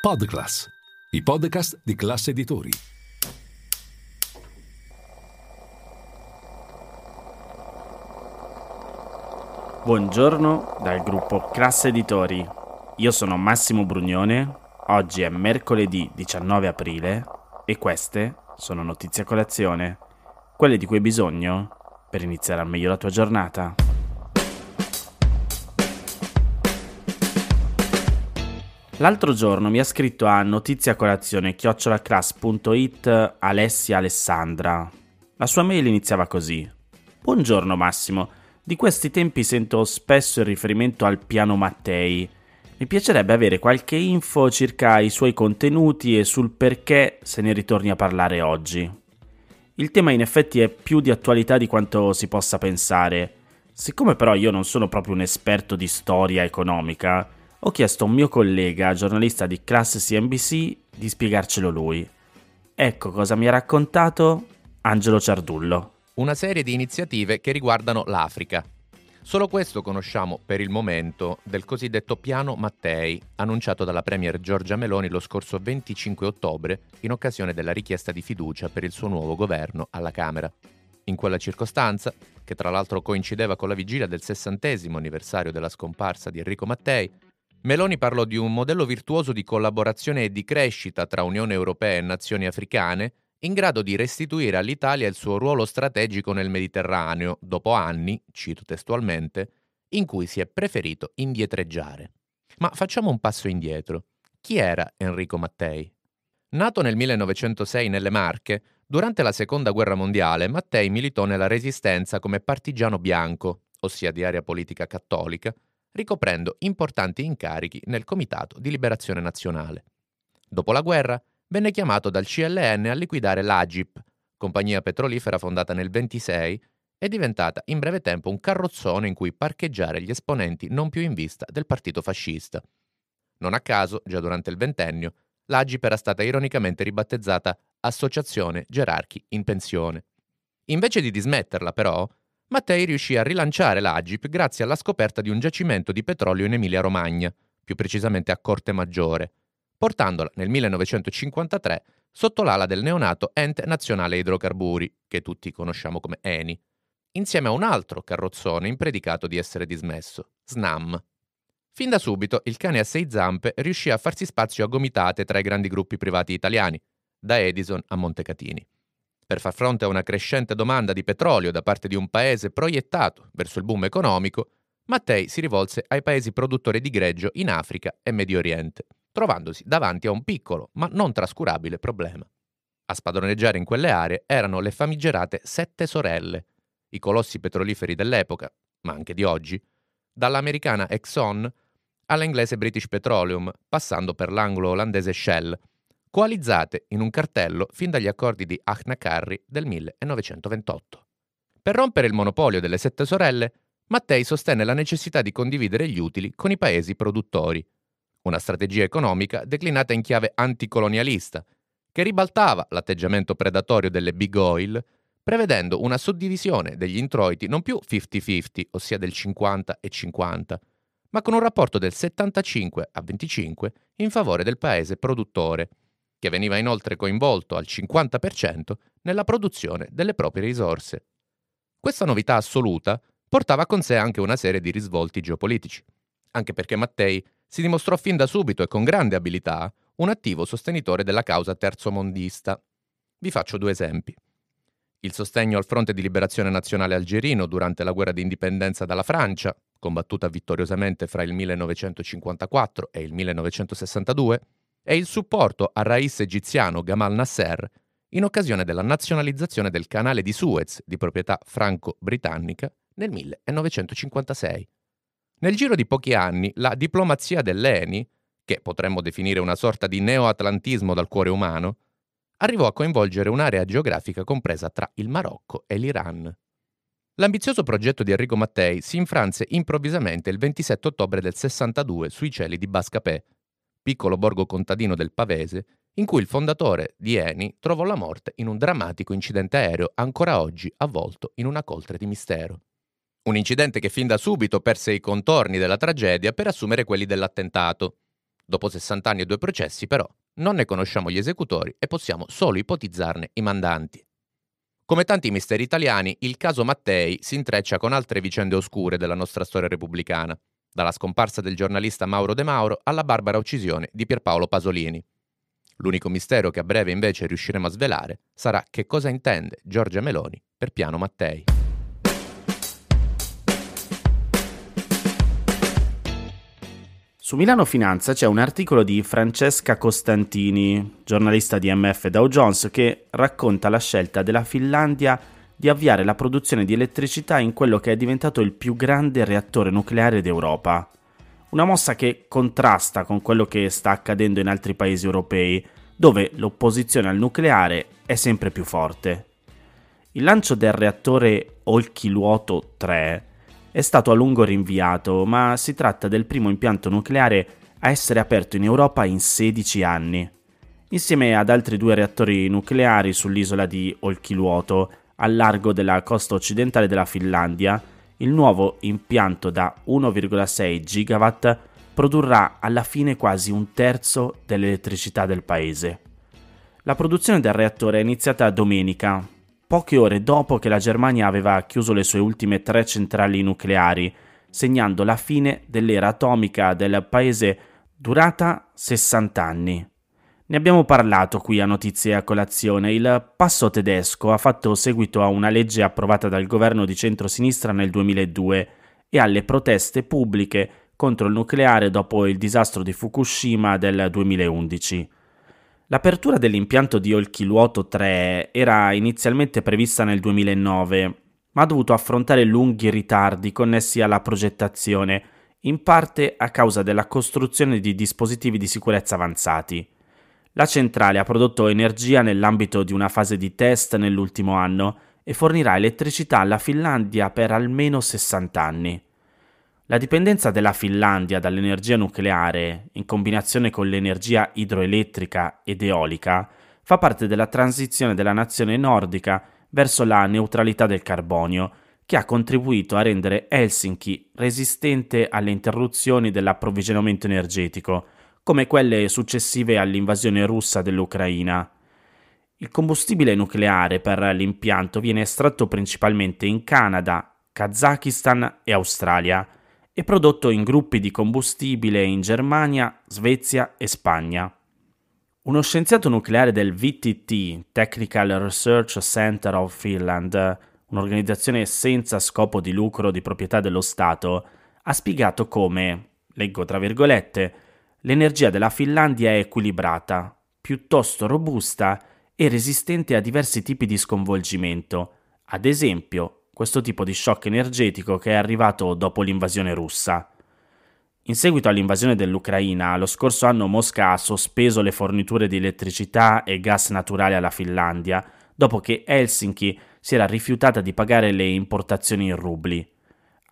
Podclass, i podcast di classe editori. Buongiorno dal gruppo Classe Editori. Io sono Massimo Brugnone. Oggi è mercoledì 19 aprile e queste sono notizie a colazione, quelle di cui hai bisogno per iniziare al meglio la tua giornata. L'altro giorno mi ha scritto a notiziacolazione chiocciolaclass.it Alessia Alessandra. La sua mail iniziava così. Buongiorno Massimo, di questi tempi sento spesso il riferimento al piano Mattei. Mi piacerebbe avere qualche info circa i suoi contenuti e sul perché se ne ritorni a parlare oggi. Il tema in effetti è più di attualità di quanto si possa pensare. Siccome però io non sono proprio un esperto di storia economica, ho chiesto a un mio collega, giornalista di classe CNBC, di spiegarcelo lui. Ecco cosa mi ha raccontato Angelo Ciardullo. Una serie di iniziative che riguardano l'Africa. Solo questo conosciamo per il momento del cosiddetto piano Mattei, annunciato dalla Premier Giorgia Meloni lo scorso 25 ottobre in occasione della richiesta di fiducia per il suo nuovo governo alla Camera. In quella circostanza, che tra l'altro coincideva con la vigilia del sessantesimo anniversario della scomparsa di Enrico Mattei, Meloni parlò di un modello virtuoso di collaborazione e di crescita tra Unione Europea e nazioni africane in grado di restituire all'Italia il suo ruolo strategico nel Mediterraneo dopo anni, cito testualmente, in cui si è preferito indietreggiare. Ma facciamo un passo indietro. Chi era Enrico Mattei? Nato nel 1906 nelle Marche, durante la Seconda Guerra Mondiale Mattei militò nella Resistenza come partigiano bianco, ossia di area politica cattolica, ricoprendo importanti incarichi nel Comitato di Liberazione Nazionale. Dopo la guerra venne chiamato dal CLN a liquidare l'Agip, compagnia petrolifera fondata nel 26 e diventata in breve tempo un carrozzone in cui parcheggiare gli esponenti non più in vista del partito fascista. Non a caso, già durante il ventennio, l'Agip era stata ironicamente ribattezzata Associazione Gerarchi in Pensione. Invece di dismetterla, però, Mattei riuscì a rilanciare l'Agip grazie alla scoperta di un giacimento di petrolio in Emilia-Romagna, più precisamente a Corte Maggiore, portandola nel 1953 sotto l'ala del neonato Ente Nazionale Idrocarburi, che tutti conosciamo come ENI, insieme a un altro carrozzone impredicato di essere dismesso, SNAM. Fin da subito il cane a sei zampe riuscì a farsi spazio a gomitate tra i grandi gruppi privati italiani, da Edison a Montecatini per far fronte a una crescente domanda di petrolio da parte di un paese proiettato verso il boom economico, Mattei si rivolse ai paesi produttori di greggio in Africa e Medio Oriente, trovandosi davanti a un piccolo ma non trascurabile problema. A spadroneggiare in quelle aree erano le famigerate Sette Sorelle, i colossi petroliferi dell'epoca, ma anche di oggi, dall'americana Exxon all'inglese British Petroleum, passando per l'anglo-olandese Shell, coalizzate in un cartello fin dagli accordi di Achnacarri del 1928. Per rompere il monopolio delle sette sorelle, Mattei sostenne la necessità di condividere gli utili con i paesi produttori, una strategia economica declinata in chiave anticolonialista, che ribaltava l'atteggiamento predatorio delle big oil, prevedendo una suddivisione degli introiti non più 50-50, ossia del 50 e 50, ma con un rapporto del 75 a 25 in favore del paese produttore, che veniva inoltre coinvolto al 50% nella produzione delle proprie risorse. Questa novità assoluta portava con sé anche una serie di risvolti geopolitici, anche perché Mattei si dimostrò fin da subito e con grande abilità un attivo sostenitore della causa terzomondista. Vi faccio due esempi. Il sostegno al fronte di liberazione nazionale algerino durante la guerra di indipendenza dalla Francia, combattuta vittoriosamente fra il 1954 e il 1962, e il supporto al rais egiziano Gamal Nasser in occasione della nazionalizzazione del canale di Suez di proprietà franco-britannica nel 1956. Nel giro di pochi anni la diplomazia dell'ENI, che potremmo definire una sorta di neoatlantismo dal cuore umano, arrivò a coinvolgere un'area geografica compresa tra il Marocco e l'Iran. L'ambizioso progetto di Enrico Mattei si infranse improvvisamente il 27 ottobre del 62 sui cieli di Bascapè, piccolo borgo contadino del Pavese, in cui il fondatore di Eni trovò la morte in un drammatico incidente aereo ancora oggi avvolto in una coltre di mistero. Un incidente che fin da subito perse i contorni della tragedia per assumere quelli dell'attentato. Dopo 60 anni e due processi, però, non ne conosciamo gli esecutori e possiamo solo ipotizzarne i mandanti. Come tanti misteri italiani, il caso Mattei si intreccia con altre vicende oscure della nostra storia repubblicana, dalla scomparsa del giornalista Mauro De Mauro alla barbara uccisione di Pierpaolo Pasolini. L'unico mistero che a breve invece riusciremo a svelare sarà che cosa intende Giorgia Meloni per Piano Mattei. Su Milano Finanza c'è un articolo di Francesca Costantini, giornalista di MF Dow Jones, che racconta la scelta della Finlandia di avviare la produzione di elettricità in quello che è diventato il più grande reattore nucleare d'Europa. Una mossa che contrasta con quello che sta accadendo in altri paesi europei, dove l'opposizione al nucleare è sempre più forte. Il lancio del reattore Olkiluoto 3 è stato a lungo rinviato, ma si tratta del primo impianto nucleare a essere aperto in Europa in 16 anni. Insieme ad altri due reattori nucleari sull'isola di Olkiluoto, al largo della costa occidentale della Finlandia, il nuovo impianto da 1,6 GW produrrà alla fine quasi un terzo dell'elettricità del paese. La produzione del reattore è iniziata domenica, poche ore dopo che la Germania aveva chiuso le sue ultime tre centrali nucleari, segnando la fine dell'era atomica del paese durata 60 anni. Ne abbiamo parlato qui a Notizie a colazione. Il passo tedesco ha fatto seguito a una legge approvata dal governo di centrosinistra nel 2002 e alle proteste pubbliche contro il nucleare dopo il disastro di Fukushima del 2011. L'apertura dell'impianto di Olkiluoto 3 era inizialmente prevista nel 2009, ma ha dovuto affrontare lunghi ritardi connessi alla progettazione, in parte a causa della costruzione di dispositivi di sicurezza avanzati. La centrale ha prodotto energia nell'ambito di una fase di test nell'ultimo anno e fornirà elettricità alla Finlandia per almeno 60 anni. La dipendenza della Finlandia dall'energia nucleare, in combinazione con l'energia idroelettrica ed eolica, fa parte della transizione della nazione nordica verso la neutralità del carbonio, che ha contribuito a rendere Helsinki resistente alle interruzioni dell'approvvigionamento energetico, come quelle successive all'invasione russa dell'Ucraina. Il combustibile nucleare per l'impianto viene estratto principalmente in Canada, Kazakistan e Australia, e prodotto in gruppi di combustibile in Germania, Svezia e Spagna. Uno scienziato nucleare del VTT, Technical Research Center of Finland, un'organizzazione senza scopo di lucro di proprietà dello Stato, ha spiegato come, leggo tra virgolette, l'energia della Finlandia è equilibrata, piuttosto robusta e resistente a diversi tipi di sconvolgimento, ad esempio questo tipo di shock energetico che è arrivato dopo l'invasione russa. In seguito all'invasione dell'Ucraina, lo scorso anno Mosca ha sospeso le forniture di elettricità e gas naturale alla Finlandia, dopo che Helsinki si era rifiutata di pagare le importazioni in rubli.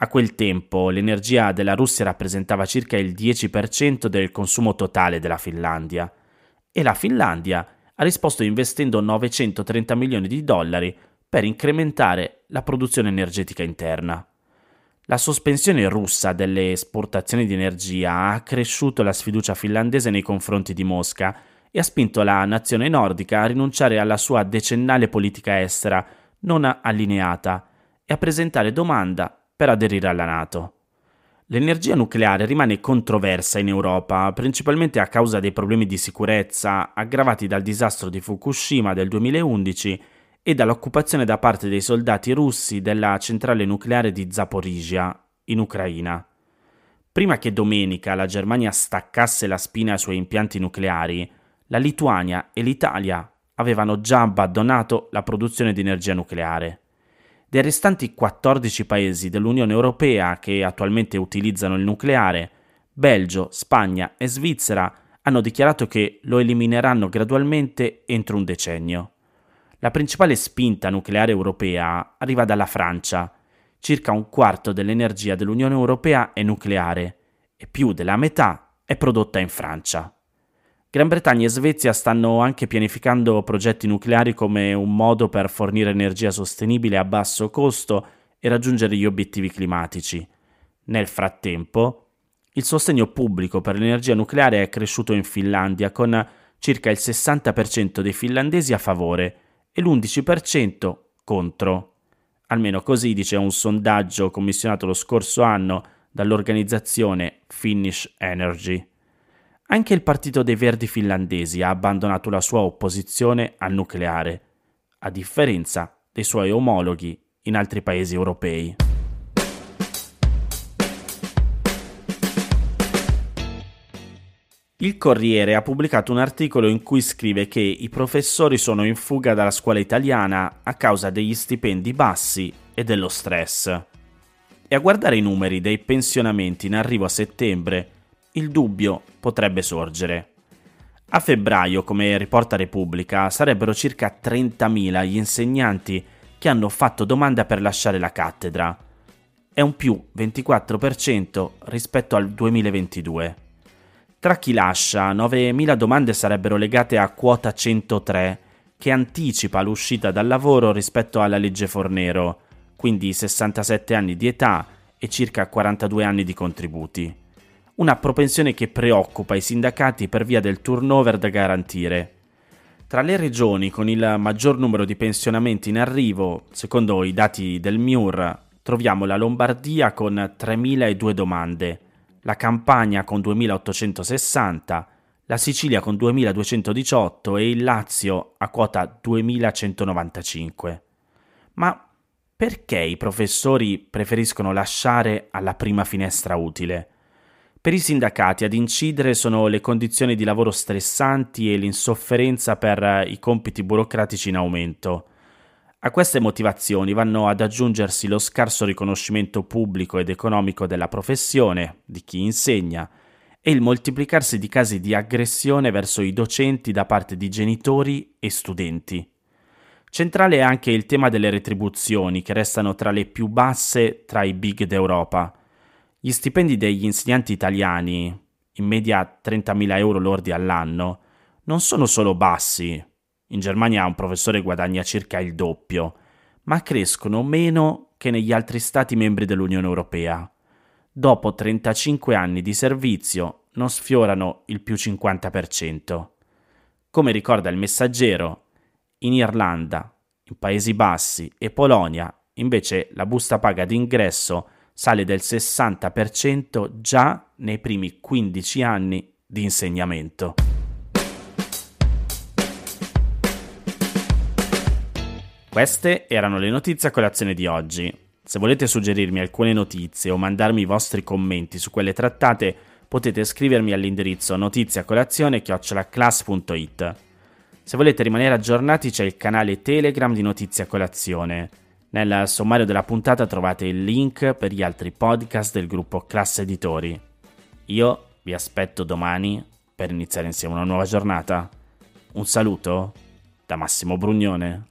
A quel tempo l'energia della Russia rappresentava circa il 10% del consumo totale della Finlandia e la Finlandia ha risposto investendo 930 milioni di dollari per incrementare la produzione energetica interna. La sospensione russa delle esportazioni di energia ha accresciuto la sfiducia finlandese nei confronti di Mosca e ha spinto la nazione nordica a rinunciare alla sua decennale politica estera non allineata e a presentare domanda per aderire alla Nato. L'energia nucleare rimane controversa in Europa, principalmente a causa dei problemi di sicurezza aggravati dal disastro di Fukushima del 2011 e dall'occupazione da parte dei soldati russi della centrale nucleare di Zaporizhia, in Ucraina. Prima che domenica la Germania staccasse la spina ai suoi impianti nucleari, la Lituania e l'Italia avevano già abbandonato la produzione di energia nucleare. Dei restanti 14 paesi dell'Unione Europea che attualmente utilizzano il nucleare, Belgio, Spagna e Svizzera hanno dichiarato che lo elimineranno gradualmente entro un decennio. La principale spinta nucleare europea arriva dalla Francia. Circa un quarto dell'energia dell'Unione Europea è nucleare e più della metà è prodotta in Francia. Gran Bretagna e Svezia stanno anche pianificando progetti nucleari come un modo per fornire energia sostenibile a basso costo e raggiungere gli obiettivi climatici. Nel frattempo, Il sostegno pubblico per l'energia nucleare è cresciuto in Finlandia con circa il 60% dei finlandesi a favore e l'11% contro. Almeno così dice un sondaggio commissionato lo scorso anno dall'organizzazione Finnish Energy. Anche il Partito dei Verdi finlandesi ha abbandonato la sua opposizione al nucleare, a differenza dei suoi omologhi in altri paesi europei. Il Corriere ha pubblicato un articolo in cui scrive che i professori sono in fuga dalla scuola italiana a causa degli stipendi bassi e dello stress. E a guardare i numeri dei pensionamenti in arrivo a settembre, il dubbio potrebbe sorgere. A febbraio, come riporta Repubblica, sarebbero circa 30.000 gli insegnanti che hanno fatto domanda per lasciare la cattedra. È un più 24% rispetto al 2022. Tra chi lascia, 9.000 domande sarebbero legate a quota 103, che anticipa l'uscita dal lavoro rispetto alla legge Fornero, quindi 67 anni di età e circa 42 anni di contributi. Una propensione che preoccupa i sindacati per via del turnover da garantire. Tra le regioni con il maggior numero di pensionamenti in arrivo, secondo i dati del MIUR, troviamo la Lombardia con 3.002 domande, la Campania con 2.860, la Sicilia con 2.218 e il Lazio a quota 2.195. Ma perché i professori preferiscono lasciare alla prima finestra utile? Per i sindacati ad incidere sono le condizioni di lavoro stressanti e l'insofferenza per i compiti burocratici in aumento. A queste motivazioni vanno ad aggiungersi lo scarso riconoscimento pubblico ed economico della professione, di chi insegna, e il moltiplicarsi di casi di aggressione verso i docenti da parte di genitori e studenti. Centrale è anche il tema delle retribuzioni, che restano tra le più basse tra i big d'Europa. Gli stipendi degli insegnanti italiani, in media 30.000 euro lordi all'anno, non sono solo bassi, in Germania un professore guadagna circa il doppio, ma crescono meno che negli altri Stati membri dell'Unione Europea. Dopo 35 anni di servizio non sfiorano il più 50%. Come ricorda il messaggero, in Irlanda, in Paesi Bassi e Polonia invece la busta paga d'ingresso sale del 60% già nei primi 15 anni di insegnamento. Queste erano le notizie a colazione di oggi. Se volete suggerirmi alcune notizie o mandarmi i vostri commenti su quelle trattate, potete scrivermi all'indirizzo notiziacolazione.it. Se volete rimanere aggiornati c'è il canale Telegram di Notizia Colazione. Nel sommario della puntata trovate il link per gli altri podcast del gruppo Classe Editori. Io vi aspetto domani per iniziare insieme una nuova giornata. Un saluto da Massimo Brugnone.